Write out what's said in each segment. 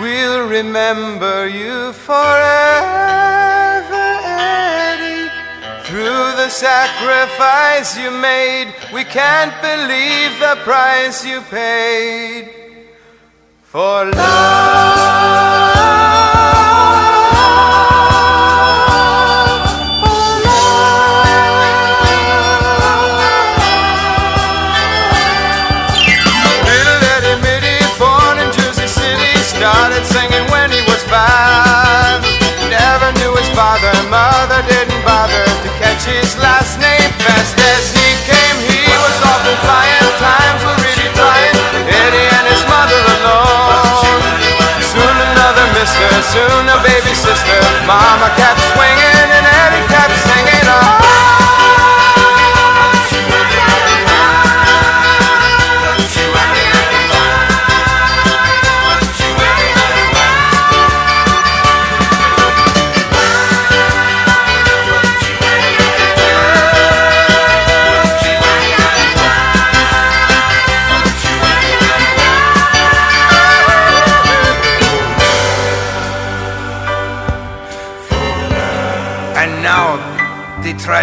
We'll remember you forever, Eddie. Through the sacrifice you made, we can't believe the price you paid for love. Mama kept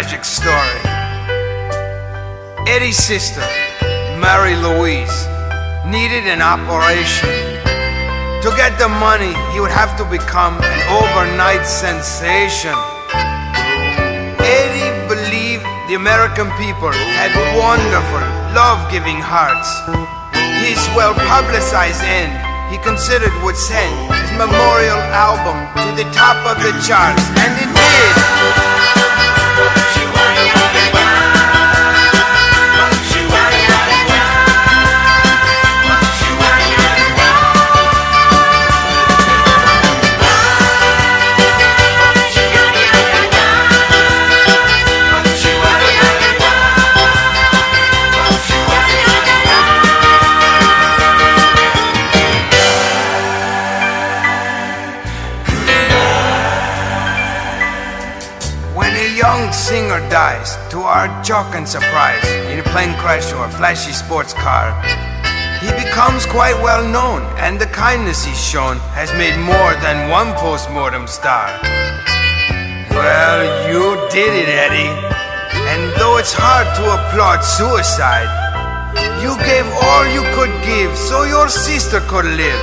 tragic story. Eddie's sister, Mary Louise, needed an operation. To get the money, he would have to become an overnight sensation. Eddie believed the American people had wonderful, love giving hearts. His well publicized end, he considered would send his memorial album to the top of the charts, and it did. Young singer dies, to our shock and surprise, in a plane crash or a flashy sports car, he becomes quite well known, and the kindness he's shown has made more than one postmortem star. Well, you did it, Eddie. And though it's hard to applaud suicide, you gave all you could give so your sister could live.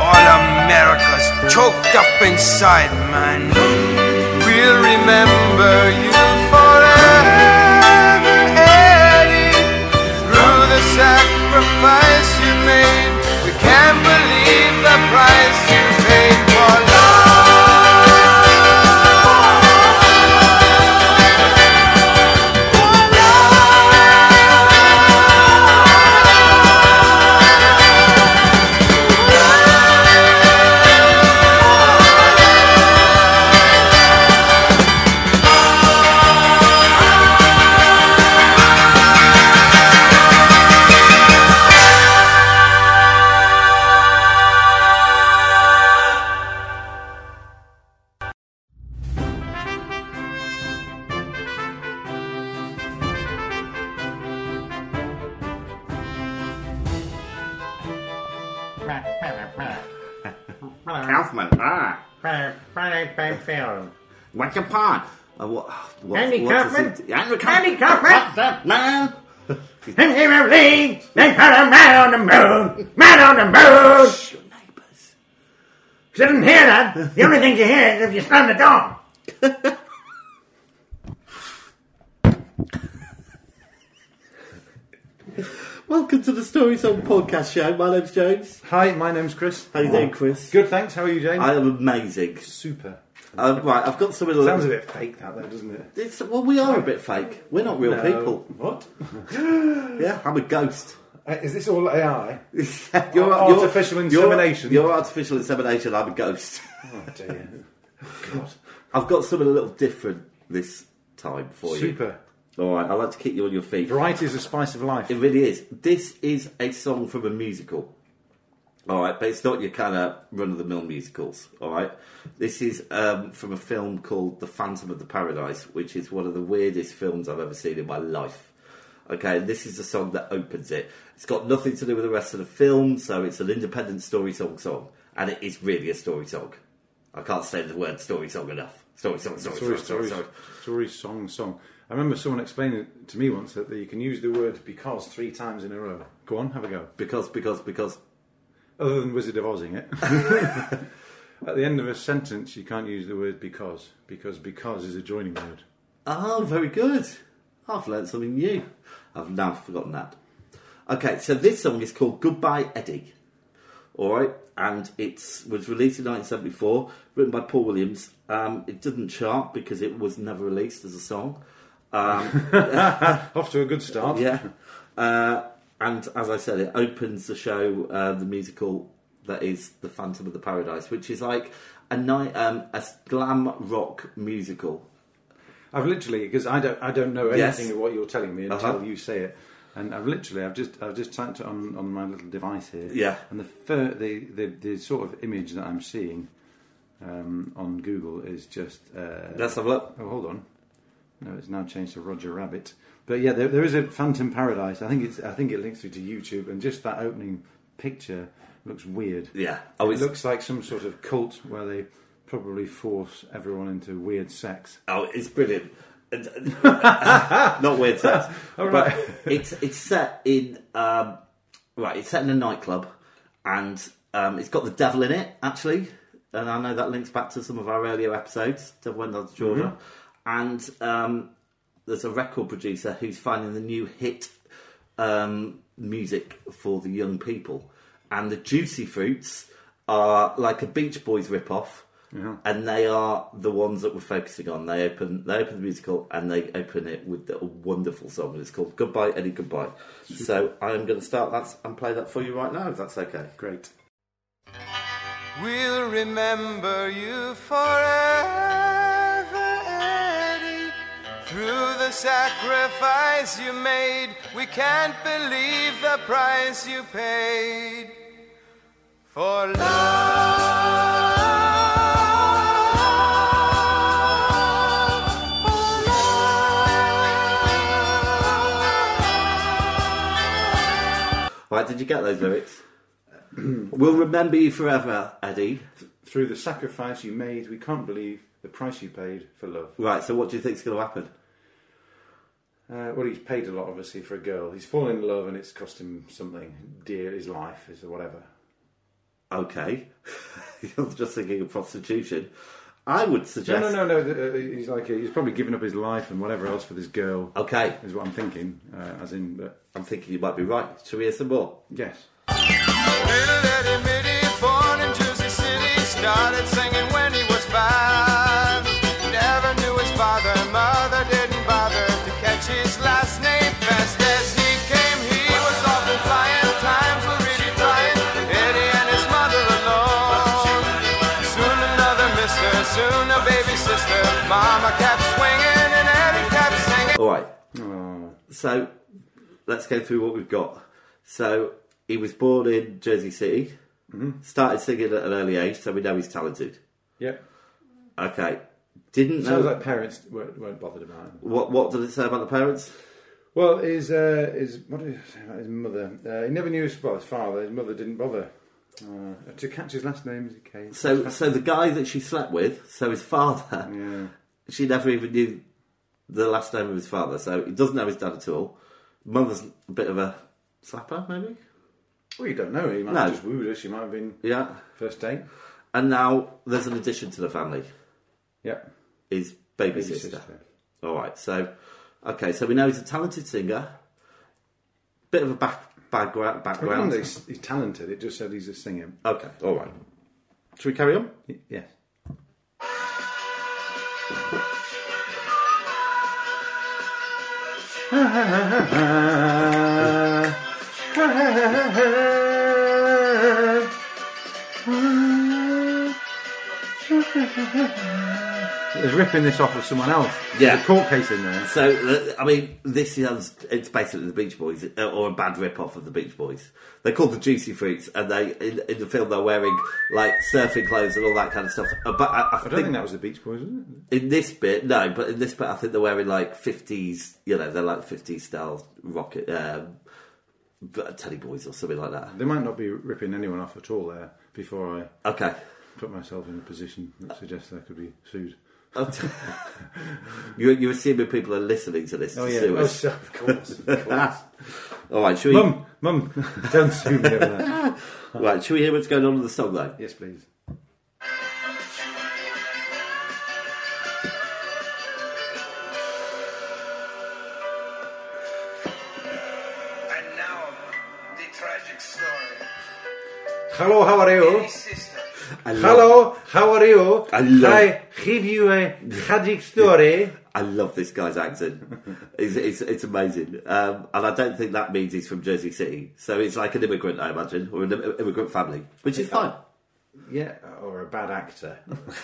All America's choked up inside, man. We'll remember you What's your part? Uh, what, what, Andy Kaufman? Andy Kaufman? Andy Kaufman? What's that, man? They put a man on the moon, man on the moon. Shh, your neighbours. Shouldn't hear that. The only thing you hear is if you slam the door. Welcome to the Story Song Podcast Show. My name's James. Hi, my name's Chris. How you doing, Chris? Good, thanks. How are you, James? I am amazing. Super. Um, right, I've got something a Sounds a bit fake, that though, doesn't it? It's, well, we are a bit fake. We're not real No. people. What? Yeah, I'm a ghost. Uh, is this all AI? you're, Artificial you're- insemination. You're, artificial insemination. I'm a ghost. Oh dear. God. I've got something a little different this time for you. Super. All right, I like to keep you on your feet. Variety is the spice of life. It really is. This is a song from a musical. All right, but it's not your kind of run of the mill musicals. All right, this is um, from a film called The Phantom of the Paradise, which is one of the weirdest films I've ever seen in my life. Okay, this is the song that opens it. It's got nothing to do with the rest of the film, so it's an independent story song song, and it is really a story song. I can't say the word story song enough. Story song, story, Story, story, story, story, song, song. I remember someone explaining to me once that you can use the word because three times in a row. Go on, have a go. Because, because, because. Other than Wizard of Ozing it. At the end of a sentence, you can't use the word because, because because is a joining word. Oh, very good. I've learnt something new. I've now forgotten that. Okay, so this song is called Goodbye Eddie. All right, and it was released in 1974, written by Paul Williams. Um, it didn't chart because it was never released as a song. Um, Off to a good start. yeah, uh, and as I said, it opens the show, uh, the musical that is The Phantom of the Paradise, which is like a night, um, a glam rock musical. I've literally because I don't I don't know Yes. anything of what you're telling me until Uh-huh. you say it, and I've literally I've just I've just typed it on, on my little device here. Yeah. And the fir- the, the the sort of image that I'm seeing um, on Google is just. Uh, Let's have a look. Oh, hold on. No, it's now changed to Roger Rabbit. But yeah, there, there is a Phantom Paradise. I think it's I think it links through to YouTube, and just that opening picture looks weird. Yeah. Oh, it looks like some sort of cult where they probably force everyone into weird sex. Oh, it's brilliant. Not weird sex, All but it's it's set in um, right. It's set in a nightclub, and um, it's got the devil in it actually. And I know that links back to some of our earlier episodes. Devil went down to Georgia, and um, there's a record producer who's finding the new hit um, music for the young people, and the Juicy Fruits are like a Beach Boys rip-off and they are the ones that we're focusing on. They open they open the musical and they open it with a wonderful song. and It's called Goodbye Eddie Goodbye. So I am going to start that and play that for you right now, if that's okay. Great. We'll remember you forever, Eddie. Through the sacrifice you made, we can't believe the price you paid for love. Right, did you get those lyrics? we'll remember you forever, Eddie. Through the sacrifice you made, we can't believe the price you paid for love. Right, so what do you think's going to happen? Uh, well, he's paid a lot, obviously, for a girl. He's fallen in love, and it's cost him something dear, his life, is whatever. Okay, you're just thinking of prostitution. I would suggest. no, no, no. the- uh, He's like he's probably given up his life and whatever else for this girl. Okay, Is what I'm thinking. Uh, as in, but I'm thinking you might be right. Shall we hear some more? yes. Little Eddie Mitty, born in Jersey City, started singing Mama kept swinging and Eddie kept singing. All right. Oh, So let's go through what we've got. So he was born in Jersey City, started singing at an early age, so we know he's talented. yep. Okay, didn't know Sounds like parents weren't, weren't bothered about him. what what did it say about the parents? Well, his uh, his what did he say about his mother? Uh, he never knew his well, his father. His mother didn't bother uh, to catch his last name as he came. So so the guy that she slept with, so his father, yeah. she never even knew the last name of his father, so he doesn't know his dad at all. Mother's a bit of a slapper, maybe. Well, you don't know. He might No. have just wooed her. She might have been Yeah, first date. and now there's an addition to the family. Yep. His baby, Baby sister. sister. All right, so okay, so we know he's a talented singer. Bit of a back background. Background. he's, he's talented. It just said he's a singer. Okay, all right. Should we carry on? Y- Yes. There's ripping this off of someone else. Yeah. There's a court case in there. So, uh, I mean, this is it's basically the Beach Boys, uh, or a bad rip-off of the Beach Boys. They're called the Juicy Fruits, and they in, in the film they're wearing like surfing clothes and all that kind of stuff. Uh, But I, I, I don't think that was the Beach Boys, in this bit, no, but in this bit, I think they're wearing like fifties. You know, they're like fifties style rocket um, Teddy Boys or something like that. They might not be ripping anyone off at all there before I Okay. put myself in a position that suggests I could be sued. you, you're assuming people are listening to this. to sue Oh, us. Oh, so- of course. Of course. All right, should we? Mum, mum, don't sue me over that. Right, should we hear what's going on in the song though? Yes, please. And now, the tragic story. Hello, how are you? His sister. I love, Hello, how are you? I love- I give you a tragic story. I love this guy's accent. it's, it's, it's amazing, um, and I don't think that means he's from Jersey City. So it's like an immigrant, I imagine, or an immigrant family, which is fine. Yeah, or a bad actor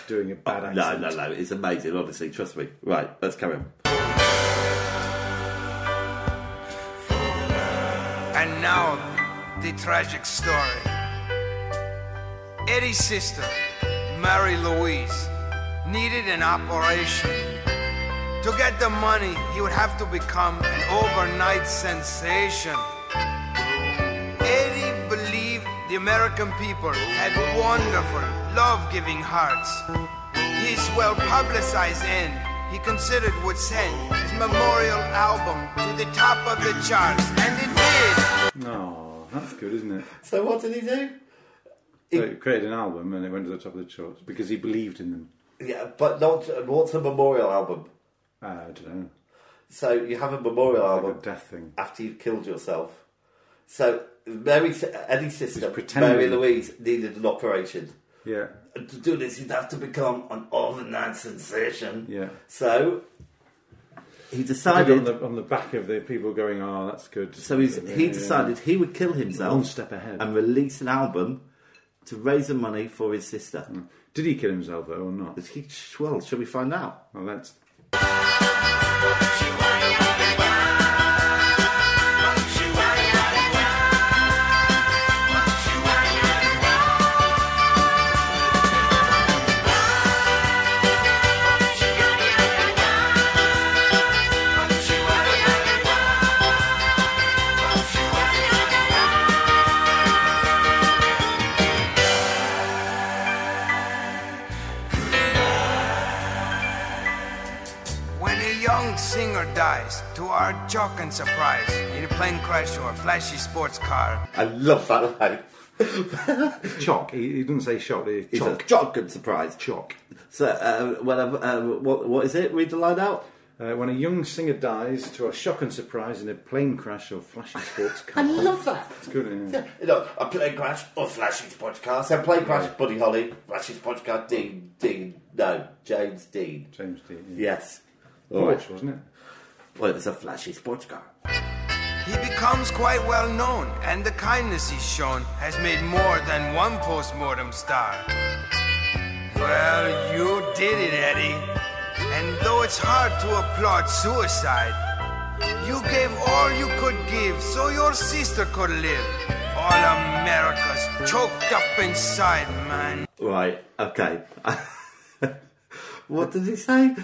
doing a bad accent. No, no, no, it's amazing. Honestly, trust me. Right, let's carry on. And now, the tragic story. Eddie's sister, Mary Louise, needed an operation. To get the money, he would have to become an overnight sensation. Eddie believed the American people had wonderful, love giving hearts. His well publicized end, he considered would send his memorial album to the top of the charts, and it did. No, that's good, isn't it? So what did he do? So he created an album and it went to the top of the charts because he believed in them. Yeah, but not what's a memorial album? Uh, I don't know. So you have a memorial Like album a death thing. after you've killed yourself. So Mary, Eddie's sister. Mary Louise, needed an operation. Yeah, And to do this, you'd have to become an overnight sensation. yeah. So he decided. on the, on the back of the people going, oh, that's good. so he yeah. decided he would kill himself One step ahead. and release an album to raise the money for his sister. Hmm. Did he kill himself, though, or not? He, well, shall we find out? Well, let's. Shock and surprise, in a plane crash or a flashy sports car, I love that line. Chock. He, he didn't say shot, he It's a chock. shock and surprise. Chock. So, uh, when I, um, what, what is it? Read the line out. Uh, when a young singer dies to a shock and surprise in a plane crash or flashy sports car. I love that. It's good, isn't it? You know, a plane crash or flashing sports car. So plane crash, Buddy Holly, flashing sports car, Dean, Dean, no, James Dean. James Dean. Yeah. Yes. All right. Porsche, wasn't it? Well, it was a flashy sports car. he becomes quite well known, and the kindness he's shown has made more than one postmortem star. Well, you did it, Eddie. And though it's hard to applaud suicide, you gave all you could give so your sister could live. All America's choked up inside, man. Right, okay. what did he say?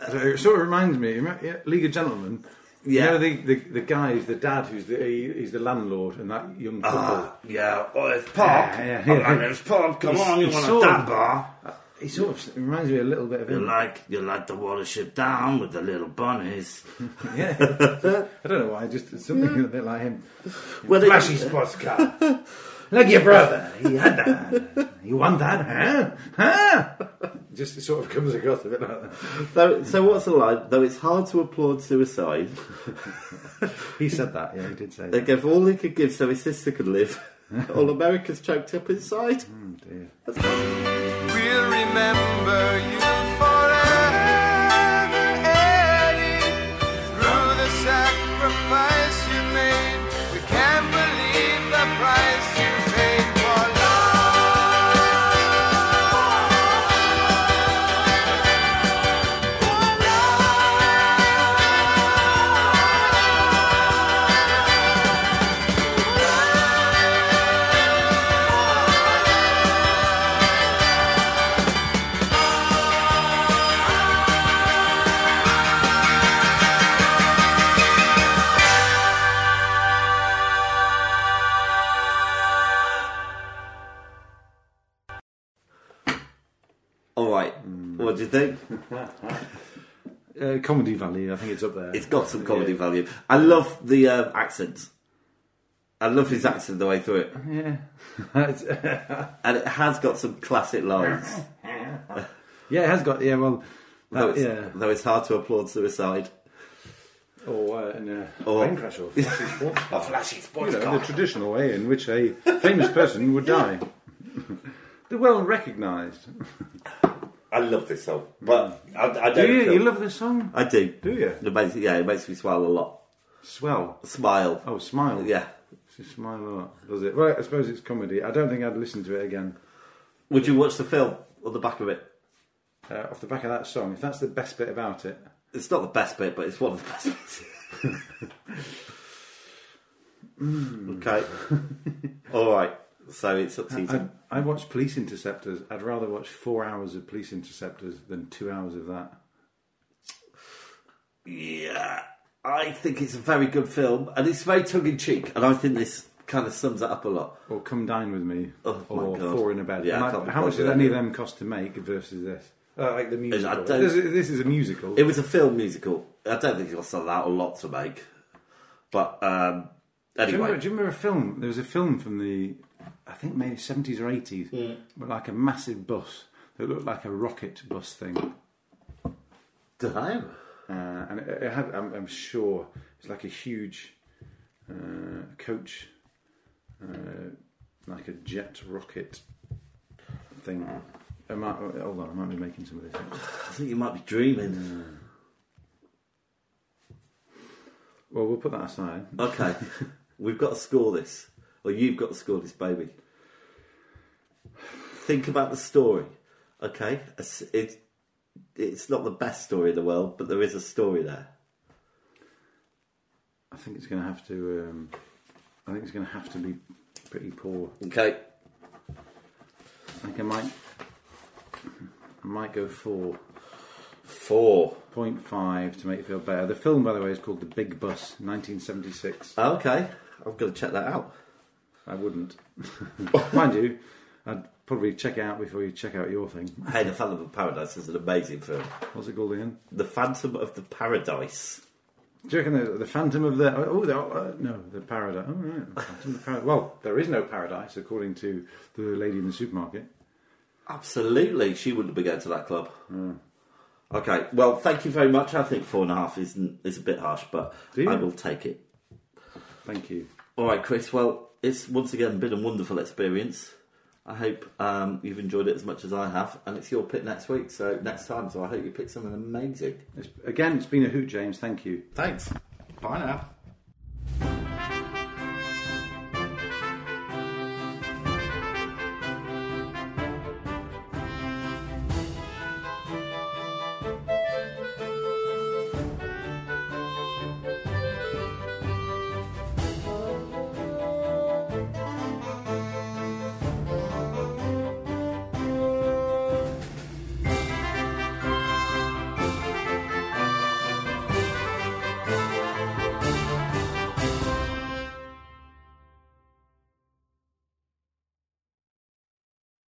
It sort of reminds me, League of Gentlemen. Yeah. You know the, the, the guy is the dad who's the he, he's the landlord and that young couple. Ah, yeah, oh, it's Pop. Yeah, yeah, yeah. my name's Pop. Come He's- on, you want a of- bar? He sort of reminds me a little bit of You him. like, you like the watership down with the little bunnies. Yeah. I don't know why, just something a bit like him. Well, Flashy sports car. like your brother. He had that. You want that, huh? Huh? Just sort of comes across a bit like that. So, so what's the line? Though it's hard to applaud suicide, He said that, yeah, he did say they that. gave all they could give so his sister could live. all America's choked up inside. Oh, dear. We'll remember you Uh, comedy value, I think it's up there. It's got some comedy value. I love the uh, accent. I love his accent the way through it, yeah. and it has got some classic lines. yeah, it has got. Yeah, well, Though it's, yeah. though it's hard to applaud suicide. Or uh, in a Or- plane crash or flashy sports car. flashy you sports know, the traditional way in which a famous person would die. They're well recognised. I love this song, but I, I Do don't. you? feel- You love this song? I do. Do you? It makes, yeah, it makes me smile a lot. Swell. Smile. Oh, smile. Yeah. She smile a lot, does it? Well, I suppose it's comedy. I don't think I'd listen to it again. Would you watch the film on the back of it? Uh, off the back of that song, if that's the best bit about it. It's not the best bit, but it's one of the best bits. okay. All right. So it's up to you. to- I, I watch Police Interceptors. I'd rather watch four hours of Police Interceptors than two hours of that. Yeah, I think it's a very good film, and it's very tongue in cheek, and I think this kind of sums it up a lot. Or Come Dine With Me. Oh, my or God. Four in a Bed. Yeah, I Like, can't be how much did any of them cost to make versus this? Uh, like the musical. This, is- this is a musical. It was a film musical. I don't think it cost that a lot to make, but um, do, you remember, do you remember a film? There was a film from the, I think maybe 70s or 80s, but like a massive bus that looked like a rocket bus thing. did I? Uh, and it, it had, I'm, I'm sure, it's like a huge uh, coach, uh, like a jet rocket thing. I might, hold on, I might be making some of this up. I think you might be dreaming. Well, we'll put that aside. Okay, we've got to score this, or you've got to score this, baby. Think about the story. Okay, It's- it, it's not the best story in the world, but there is a story there. I think it's going to have to. Um, I think it's going to have to be pretty poor. Okay, I think I might. I might go four four. point five to make it feel better. The film, by the way, is called The Big Bus, 1976. Okay, I'm got to check that out. I wouldn't, mind you. I'd probably check it out before you check out your thing. Hey, The Phantom of Paradise is an amazing film. What's it called again? The Phantom of the Paradise. Do you reckon the, the Phantom of the oh the, uh, no the Paradise? Oh, right. Phantom of the Paradise. Well, there is no paradise according to the lady in the supermarket. Absolutely, she wouldn't be going to that club. Okay, well, thank you very much. I think four and a half is is a bit harsh, but I will take it. Thank you. All right, Chris. Well, it's once again been a wonderful experience. I hope um, you've enjoyed it as much as I have, and it's your pick next week. So next time, so I hope you pick something amazing. It's, again, it's been a hoot, James. Thank you. Thanks. Bye now.